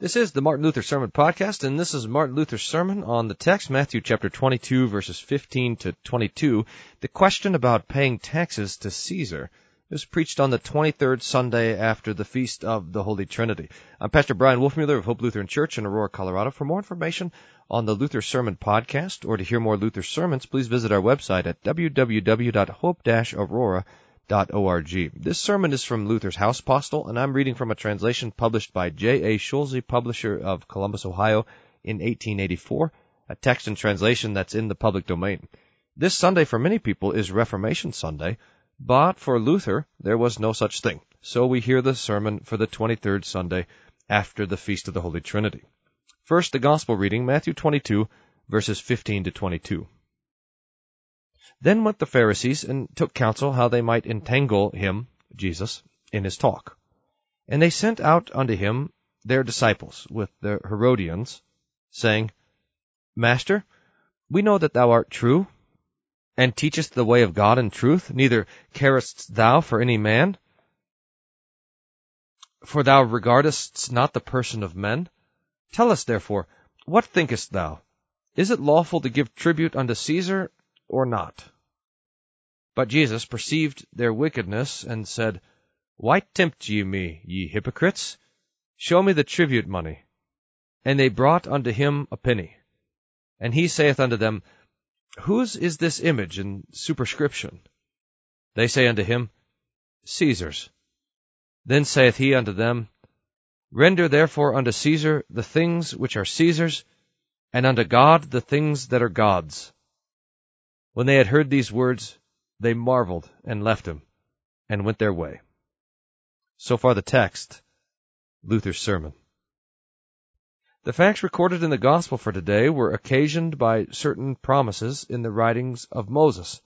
This is the Martin Luther Sermon Podcast, and this is Martin Luther's sermon on the text, Matthew chapter 22, verses 15 to 22. The question about paying taxes to Caesar is preached on the 23rd Sunday after the Feast of the Holy Trinity. I'm Pastor Bryan Wolfmueller of Hope Lutheran Church in Aurora, Colorado. For more information on the Luther Sermon Podcast or to hear more Luther sermons, please visit our website at www.hope-aurora.com. This sermon is from Luther's Hauspostille, and I'm reading from a translation published by J. A. Schulze, publisher of Columbus, Ohio, in 1884, a text and translation that's in the public domain. This Sunday for many people is Reformation Sunday, but for Luther there was no such thing. So we hear the sermon for the 23rd Sunday after the Feast of the Holy Trinity. First, the Gospel reading, Matthew 22, verses 15 to 22. Then went the Pharisees and took counsel how they might entangle him, Jesus, in his talk. And they sent out unto him their disciples with the Herodians, saying, Master, we know that thou art true, and teachest the way of God in truth, neither carest thou for any man, for thou regardest not the person of men. Tell us therefore, what thinkest thou? Is it lawful to give tribute unto Caesar or not? But Jesus perceived their wickedness, and said, Why tempt ye me, ye hypocrites? Show me the tribute money. And they brought unto him a penny. And he saith unto them, Whose is this image and superscription? They say unto him, Caesar's. Then saith he unto them, Render therefore unto Caesar the things which are Caesar's, and unto God the things that are God's. When they had heard these words, they marveled and left him, and went their way. So far the text, Luther's sermon. The facts recorded in the Gospel for today were occasioned by certain promises in the writings of Moses,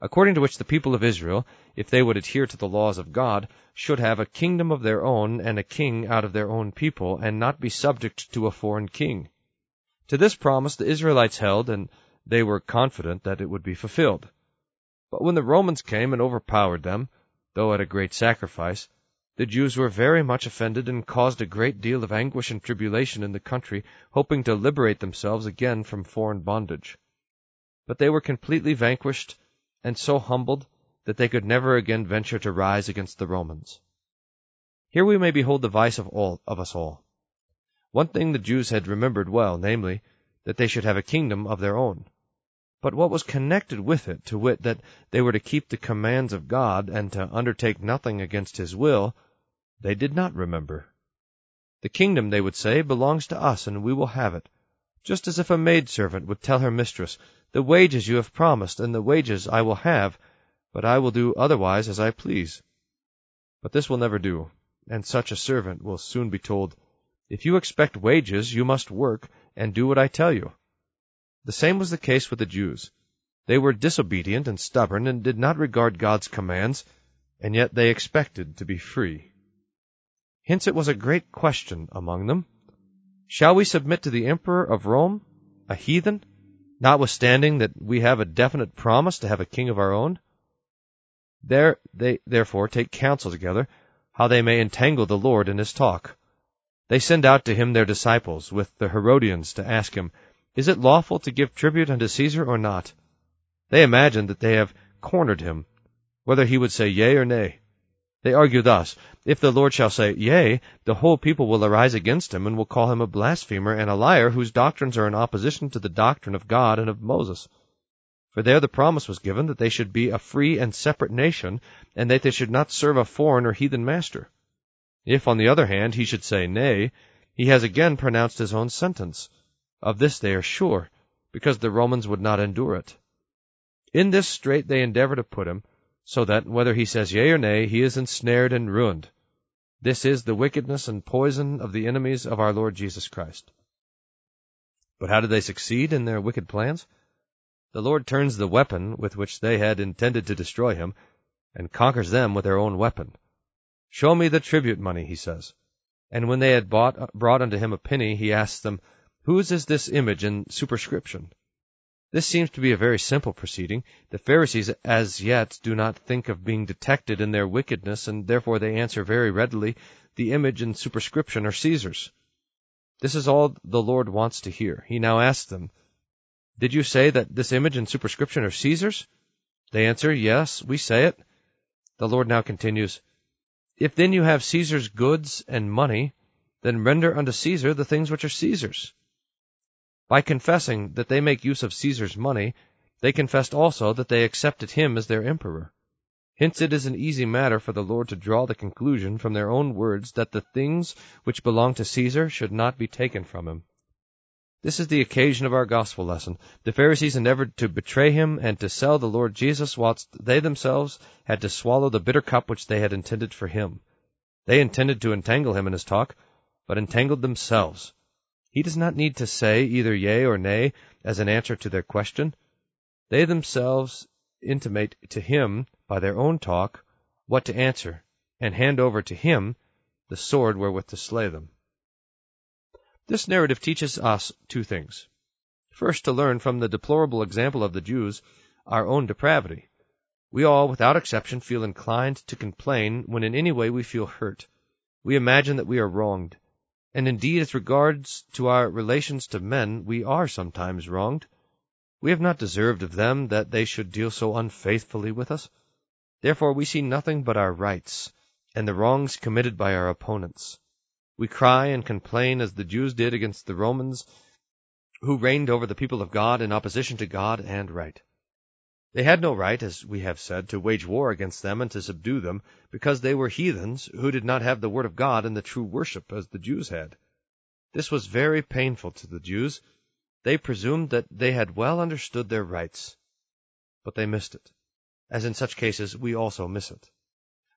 according to which the people of Israel, if they would adhere to the laws of God, should have a kingdom of their own and a king out of their own people, and not be subject to a foreign king. To this promise the Israelites held, and they were confident that it would be fulfilled. But when the Romans came and overpowered them, though at a great sacrifice, the Jews were very much offended and caused a great deal of anguish and tribulation in the country, hoping to liberate themselves again from foreign bondage. But they were completely vanquished and so humbled that they could never again venture to rise against the Romans. Here we may behold the vice of all of us all. One thing the Jews had remembered well, namely, that they should have a kingdom of their own. But what was connected with it, to wit, that they were to keep the commands of God, and to undertake nothing against his will, they did not remember. The kingdom, they would say, belongs to us, and we will have it, just as if a maidservant would tell her mistress, The wages you have promised, and the wages I will have, but I will do otherwise as I please. But this will never do, and such a servant will soon be told, If you expect wages, you must work, and do what I tell you. The same was the case with the Jews. They were disobedient and stubborn, and did not regard God's commands, and yet they expected to be free. Hence it was a great question among them Shall we submit to the Emperor of Rome, a heathen, notwithstanding that we have a definite promise to have a king of our own? There they therefore take counsel together how they may entangle the Lord in his talk. They send out to him their disciples with the Herodians to ask him, is it lawful to give tribute unto Caesar or not? They imagine that they have cornered him, whether he would say yea or nay. They argue thus, If the Lord shall say yea, the whole people will arise against him, and will call him a blasphemer and a liar, whose doctrines are in opposition to the doctrine of God and of Moses. For there the promise was given that they should be a free and separate nation, and that they should not serve a foreign or heathen master. If, on the other hand, he should say nay, he has again pronounced his own sentence. Of this they are sure, because the Romans would not endure it. In this strait they endeavor to put him, so that, whether he says yea or nay, he is ensnared and ruined. This is the wickedness and poison of the enemies of our Lord Jesus Christ. But how did they succeed in their wicked plans? The Lord turns the weapon with which they had intended to destroy him, and conquers them with their own weapon. Show me the tribute money, he says. And when they had bought, brought unto him a penny, he asks them, Whose is this image and superscription? This seems to be a very simple proceeding. The Pharisees as yet do not think of being detected in their wickedness, and therefore they answer very readily, The image and superscription are Caesar's. This is all the Lord wants to hear. He now asks them, Did you say that this image and superscription are Caesar's? They answer, Yes, we say it. The Lord now continues, If then you have Caesar's goods and money, then render unto Caesar the things which are Caesar's. By confessing that they make use of Caesar's money, they confessed also that they accepted him as their emperor. Hence it is an easy matter for the Lord to draw the conclusion from their own words that the things which belong to Caesar should not be taken from him. This is the occasion of our gospel lesson. The Pharisees endeavored to betray him and to sell the Lord Jesus, whilst they themselves had to swallow the bitter cup which they had intended for him. They intended to entangle him in his talk, but entangled themselves. He does not need to say either yea or nay as an answer to their question. They themselves intimate to him by their own talk what to answer, and hand over to him the sword wherewith to slay them. This narrative teaches us two things. First, to learn from the deplorable example of the Jews our own depravity. We all, without exception, feel inclined to complain when in any way we feel hurt. We imagine that we are wronged. And indeed, as regards to our relations to men, we are sometimes wronged. We have not deserved of them that they should deal so unfaithfully with us. Therefore we see nothing but our rights, and the wrongs committed by our opponents. We cry and complain as the Jews did against the Romans, who reigned over the people of God in opposition to God and right. They had no right, as we have said, to wage war against them and to subdue them, because they were heathens who did not have the word of God and the true worship as the Jews had. This was very painful to the Jews. They presumed that they had well understood their rights, but they missed it. As in such cases, we also miss it.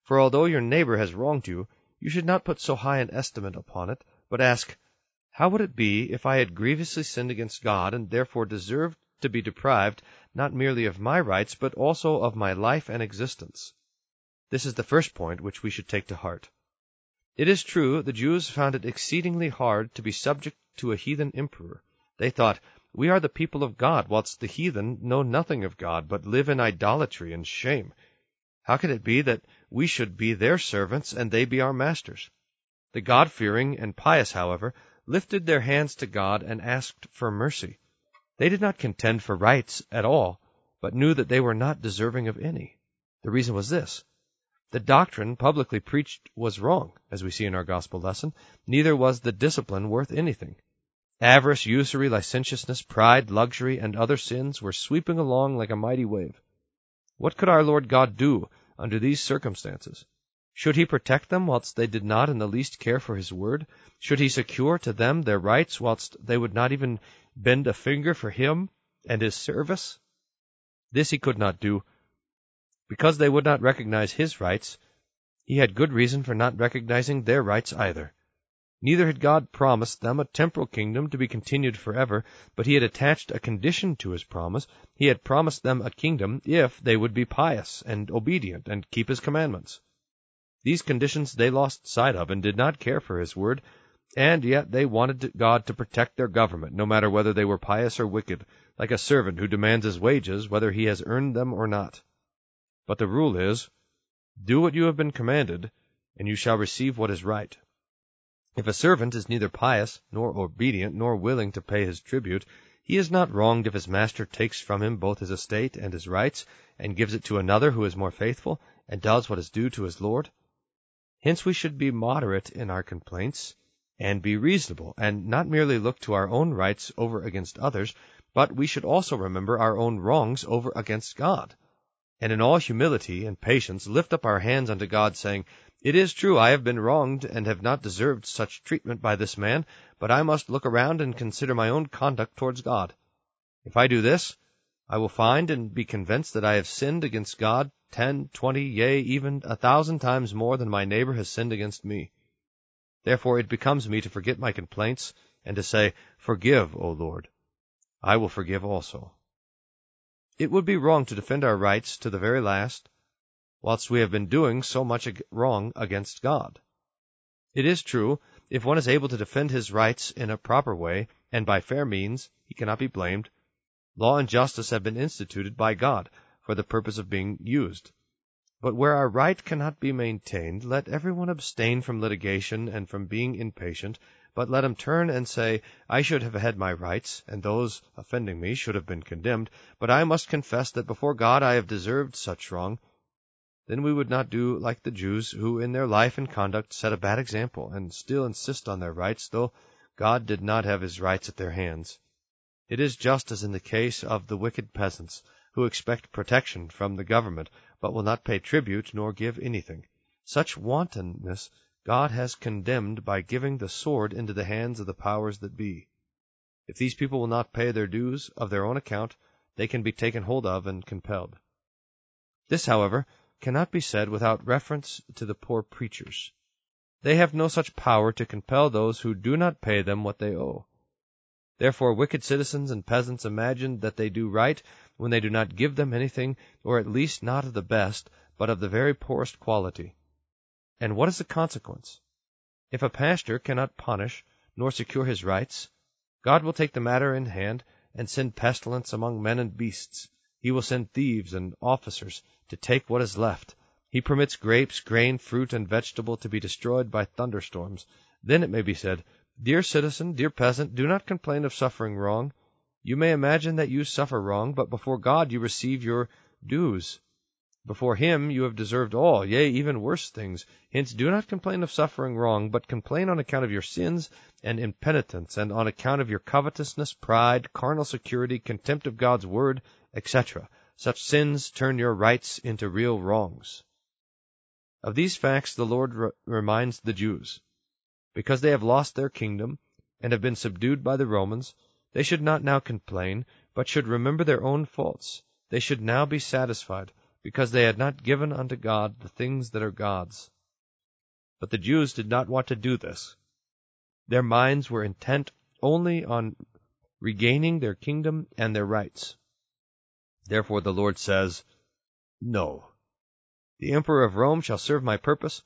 For although your neighbor has wronged you, you should not put so high an estimate upon it, but ask, How would it be if I had grievously sinned against God, and therefore deserved to be deprived not merely of my rights, but also of my life and existence. This is the first point which we should take to heart. It is true, the Jews found it exceedingly hard to be subject to a heathen emperor. They thought, We are the people of God, whilst the heathen know nothing of God, but live in idolatry and shame. How can it be that we should be their servants and they be our masters? The God fearing and pious, however, lifted their hands to God and asked for mercy. They did not contend for rights at all, but knew that they were not deserving of any. The reason was this. The doctrine publicly preached was wrong, as we see in our gospel lesson, neither was the discipline worth anything. Avarice, usury, licentiousness, pride, luxury, and other sins were sweeping along like a mighty wave. What could our Lord God do under these circumstances? Should he protect them whilst they did not in the least care for his word? Should he secure to them their rights whilst they would not even bend a finger for him and his service? This he could not do. Because they would not recognize his rights, he had good reason for not recognizing their rights either. Neither had God promised them a temporal kingdom to be continued forever, but he had attached a condition to his promise. He had promised them a kingdom if they would be pious and obedient and keep his commandments. These conditions they lost sight of and did not care for his word, and yet they wanted God to protect their government, no matter whether they were pious or wicked, like a servant who demands his wages, whether he has earned them or not. But the rule is, do what you have been commanded, and you shall receive what is right. If a servant is neither pious, nor obedient, nor willing to pay his tribute, he is not wronged if his master takes from him both his estate and his rights, and gives it to another who is more faithful, and does what is due to his lord. Hence we should be moderate in our complaints, and be reasonable, and not merely look to our own rights over against others, but we should also remember our own wrongs over against God, and in all humility and patience lift up our hands unto God, saying, It is true I have been wronged, and have not deserved such treatment by this man, but I must look around and consider my own conduct towards God. If I do this, I will find and be convinced that I have sinned against God ten, twenty, yea, even a thousand times more than my neighbor has sinned against me. Therefore it becomes me to forget my complaints, and to say, Forgive, O Lord. I will forgive also. It would be wrong to defend our rights to the very last, whilst we have been doing so much wrong against God. It is true, if one is able to defend his rights in a proper way, and by fair means, he cannot be blamed. Law and justice have been instituted by God for the purpose of being used. But where our right cannot be maintained, let every one abstain from litigation and from being impatient, but let him turn and say, I should have had my rights, and those offending me should have been condemned, but I must confess that before God I have deserved such wrong, then we would not do like the Jews, who in their life and conduct set a bad example, and still insist on their rights, though God did not have his rights at their hands. It is just as in the case of the wicked peasants, who expect protection from the government, but will not pay tribute nor give anything. Such wantonness God has condemned by giving the sword into the hands of the powers that be. If these people will not pay their dues of their own account, they can be taken hold of and compelled. This, however, cannot be said without reference to the poor preachers. They have no such power to compel those who do not pay them what they owe. Therefore wicked citizens and peasants imagine that they do right when they do not give them anything, or at least not of the best, but of the very poorest quality. And what is the consequence? If a pastor cannot punish nor secure his rights, God will take the matter in hand and send pestilence among men and beasts. He will send thieves and officers to take what is left. He permits grapes, grain, fruit, and vegetable to be destroyed by thunderstorms. Then it may be said, Dear citizen, dear peasant, do not complain of suffering wrong. You may imagine that you suffer wrong, but before God you receive your dues. Before Him you have deserved all, yea, even worse things. Hence do not complain of suffering wrong, but complain on account of your sins and impenitence, and on account of your covetousness, pride, carnal security, contempt of God's word, etc. Such sins turn your rights into real wrongs. Of these facts the Lord re- reminds the Jews. Because they have lost their kingdom, and have been subdued by the Romans, they should not now complain, but should remember their own faults. They should now be satisfied, because they had not given unto God the things that are God's. But the Jews did not want to do this. Their minds were intent only on regaining their kingdom and their rights. Therefore the Lord says, No. The Emperor of Rome shall serve my purpose.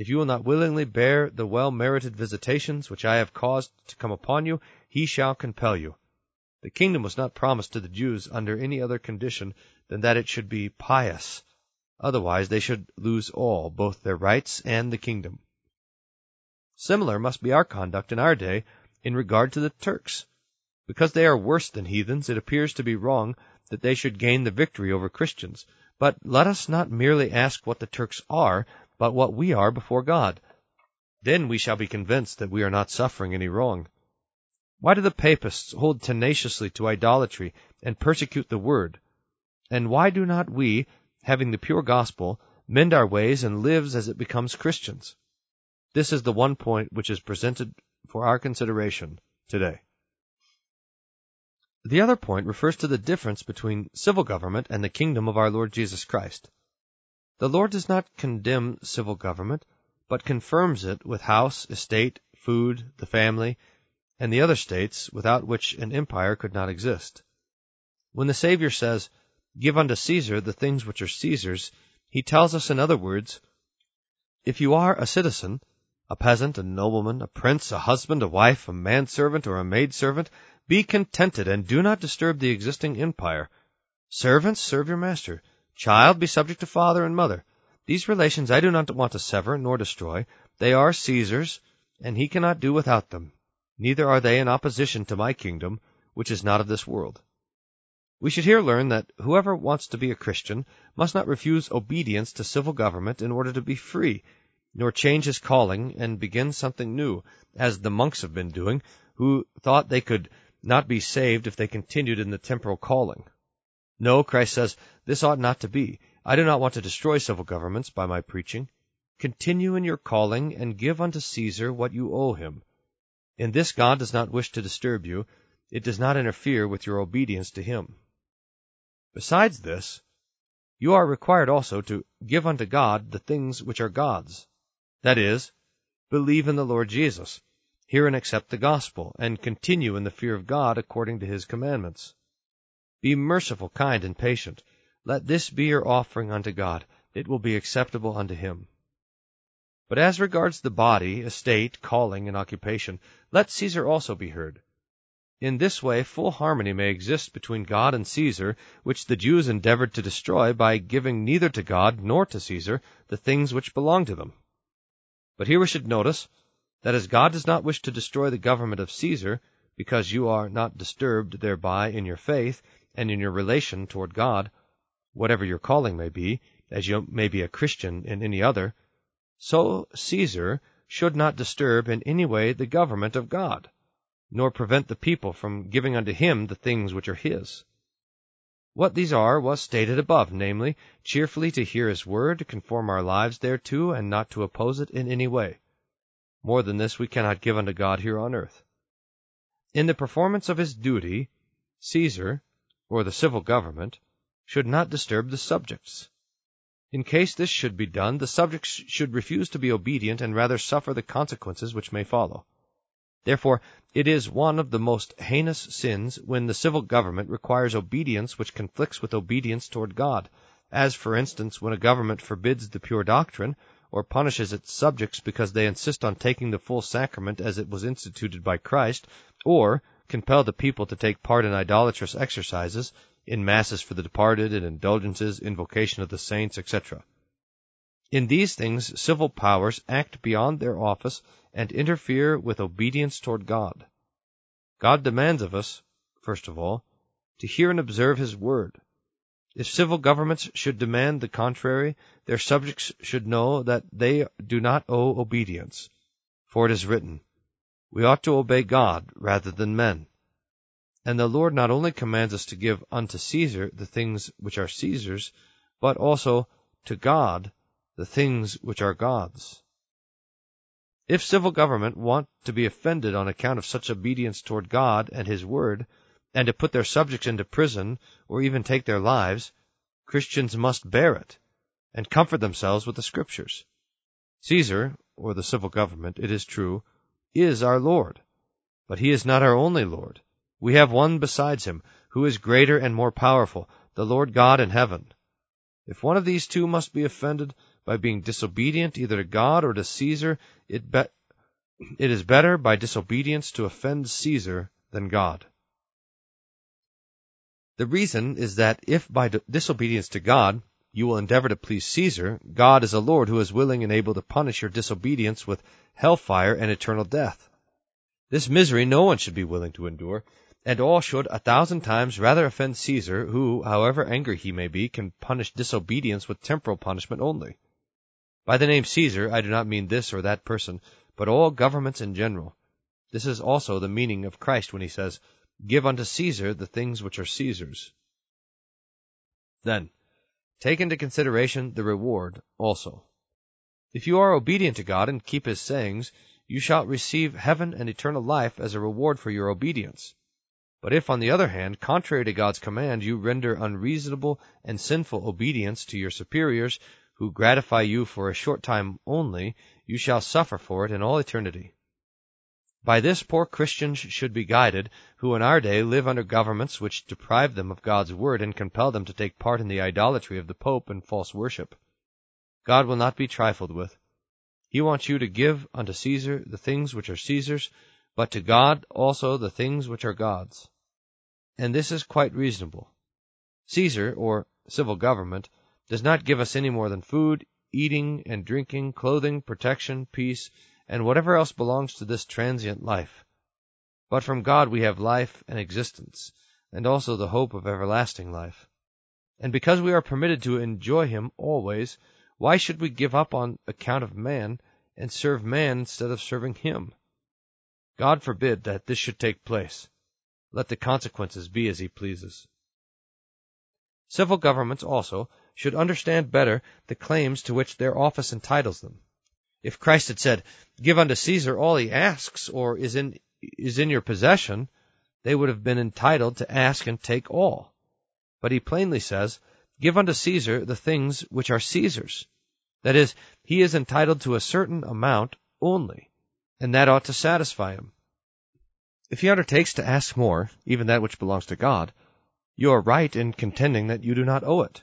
If you will not willingly bear the well merited visitations which I have caused to come upon you, he shall compel you. The kingdom was not promised to the Jews under any other condition than that it should be pious. Otherwise they should lose all, both their rights and the kingdom. Similar must be our conduct in our day in regard to the Turks. Because they are worse than heathens, it appears to be wrong that they should gain the victory over Christians. But let us not merely ask what the Turks are, but what we are before God. Then we shall be convinced that we are not suffering any wrong. Why do the papists hold tenaciously to idolatry and persecute the word? And why do not we, having the pure gospel, mend our ways and live as it becomes Christians? This is the one point which is presented for our consideration today. The other point refers to the difference between civil government and the kingdom of our Lord Jesus Christ. The Lord does not condemn civil government, but confirms it with house, estate, food, the family, and the other states without which an empire could not exist. When the Savior says, Give unto Caesar the things which are Caesar's, he tells us in other words, If you are a citizen, a peasant, a nobleman, a prince, a husband, a wife, a manservant, or a maidservant, be contented, and do not disturb the existing empire. Servants, serve your master. Child, be subject to father and mother. These relations I do not want to sever nor destroy. They are Caesar's, and he cannot do without them. Neither are they in opposition to my kingdom, which is not of this world. We should here learn that whoever wants to be a Christian must not refuse obedience to civil government in order to be free, nor change his calling and begin something new, as the monks have been doing, who thought they could not be saved if they continued in the temporal calling. No, Christ says, this ought not to be. I do not want to destroy civil governments by my preaching. Continue in your calling and give unto Caesar what you owe him. In this God does not wish to disturb you. It does not interfere with your obedience to him. Besides this, you are required also to give unto God the things which are God's. That is, believe in the Lord Jesus, hear and accept the gospel, and continue in the fear of God according to his commandments. Be merciful, kind, and patient. Let this be your offering unto God. It will be acceptable unto him. But as regards the body, estate, calling, and occupation, let Caesar also be heard. In this way full harmony may exist between God and Caesar, which the Jews endeavored to destroy by giving neither to God nor to Caesar the things which belong to them. But here we should notice that as God does not wish to destroy the government of Caesar, because you are not disturbed thereby in your faith and in your relation toward God, whatever your calling may be, as you may be a Christian in any other, so Caesar should not disturb in any way the government of God, nor prevent the people from giving unto him the things which are his. What these are was stated above, namely, cheerfully to hear his word, to conform our lives thereto, and not to oppose it in any way. More than this we cannot give unto God here on earth. In the performance of his duty, Caesar, or the civil government, should not disturb the subjects. In case this should be done, the subjects should refuse to be obedient and rather suffer the consequences which may follow. Therefore, it is one of the most heinous sins when the civil government requires obedience which conflicts with obedience toward God, as, for instance, when a government forbids the pure doctrine, or punishes its subjects because they insist on taking the full sacrament as it was instituted by Christ, or compel the people to take part in idolatrous exercises, in masses for the departed, in indulgences, invocation of the saints, etc. In these things civil powers act beyond their office and interfere with obedience toward God. God demands of us, first of all, to hear and observe His word. If civil governments should demand the contrary, their subjects should know that they do not owe obedience. For it is written, We ought to obey God rather than men. And the Lord not only commands us to give unto Caesar the things which are Caesar's, but also to God the things which are God's. If civil government want to be offended on account of such obedience toward God and His word, and to put their subjects into prison, or even take their lives, Christians must bear it, and comfort themselves with the Scriptures. Caesar, or the civil government, it is true, is our Lord, but he is not our only Lord. We have one besides him, who is greater and more powerful, the Lord God in heaven. If one of these two must be offended by being disobedient either to God or to Caesar, it, be- it is better by disobedience to offend Caesar than God. The reason is that if by disobedience to God you will endeavor to please Caesar, God is a Lord who is willing and able to punish your disobedience with hellfire and eternal death. This misery no one should be willing to endure, and all should a thousand times rather offend Caesar, who, however angry he may be, can punish disobedience with temporal punishment only. By the name Caesar, I do not mean this or that person, but all governments in general. This is also the meaning of Christ when he says, Give unto Caesar the things which are Caesar's. Then, take into consideration the reward also. If you are obedient to God and keep his sayings, you shall receive heaven and eternal life as a reward for your obedience. But if, on the other hand, contrary to God's command, you render unreasonable and sinful obedience to your superiors, who gratify you for a short time only, you shall suffer for it in all eternity. By this poor Christians should be guided, who in our day live under governments which deprive them of God's word and compel them to take part in the idolatry of the Pope and false worship. God will not be trifled with. He wants you to give unto Caesar the things which are Caesar's, but to God also the things which are God's. And this is quite reasonable. Caesar, or civil government, does not give us any more than food, eating and drinking, clothing, protection, peace, and whatever else belongs to this transient life. But from God we have life and existence, and also the hope of everlasting life. And because we are permitted to enjoy Him always, why should we give up on account of man, and serve man instead of serving Him? God forbid that this should take place. Let the consequences be as he pleases. Civil governments also should understand better the claims to which their office entitles them. If Christ had said, Give unto Caesar all he asks or is in, is in your possession, they would have been entitled to ask and take all. But he plainly says, Give unto Caesar the things which are Caesar's. That is, he is entitled to a certain amount only and that ought to satisfy him. If he undertakes to ask more, even that which belongs to God, you are right in contending that you do not owe it.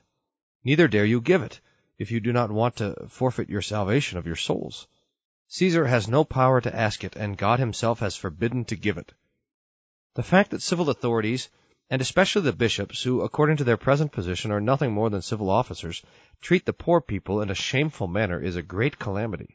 Neither dare you give it, if you do not want to forfeit your salvation of your souls. Caesar has no power to ask it, and God himself has forbidden to give it. The fact that civil authorities, and especially the bishops, who, according to their present position, are nothing more than civil officers, treat the poor people in a shameful manner is a great calamity.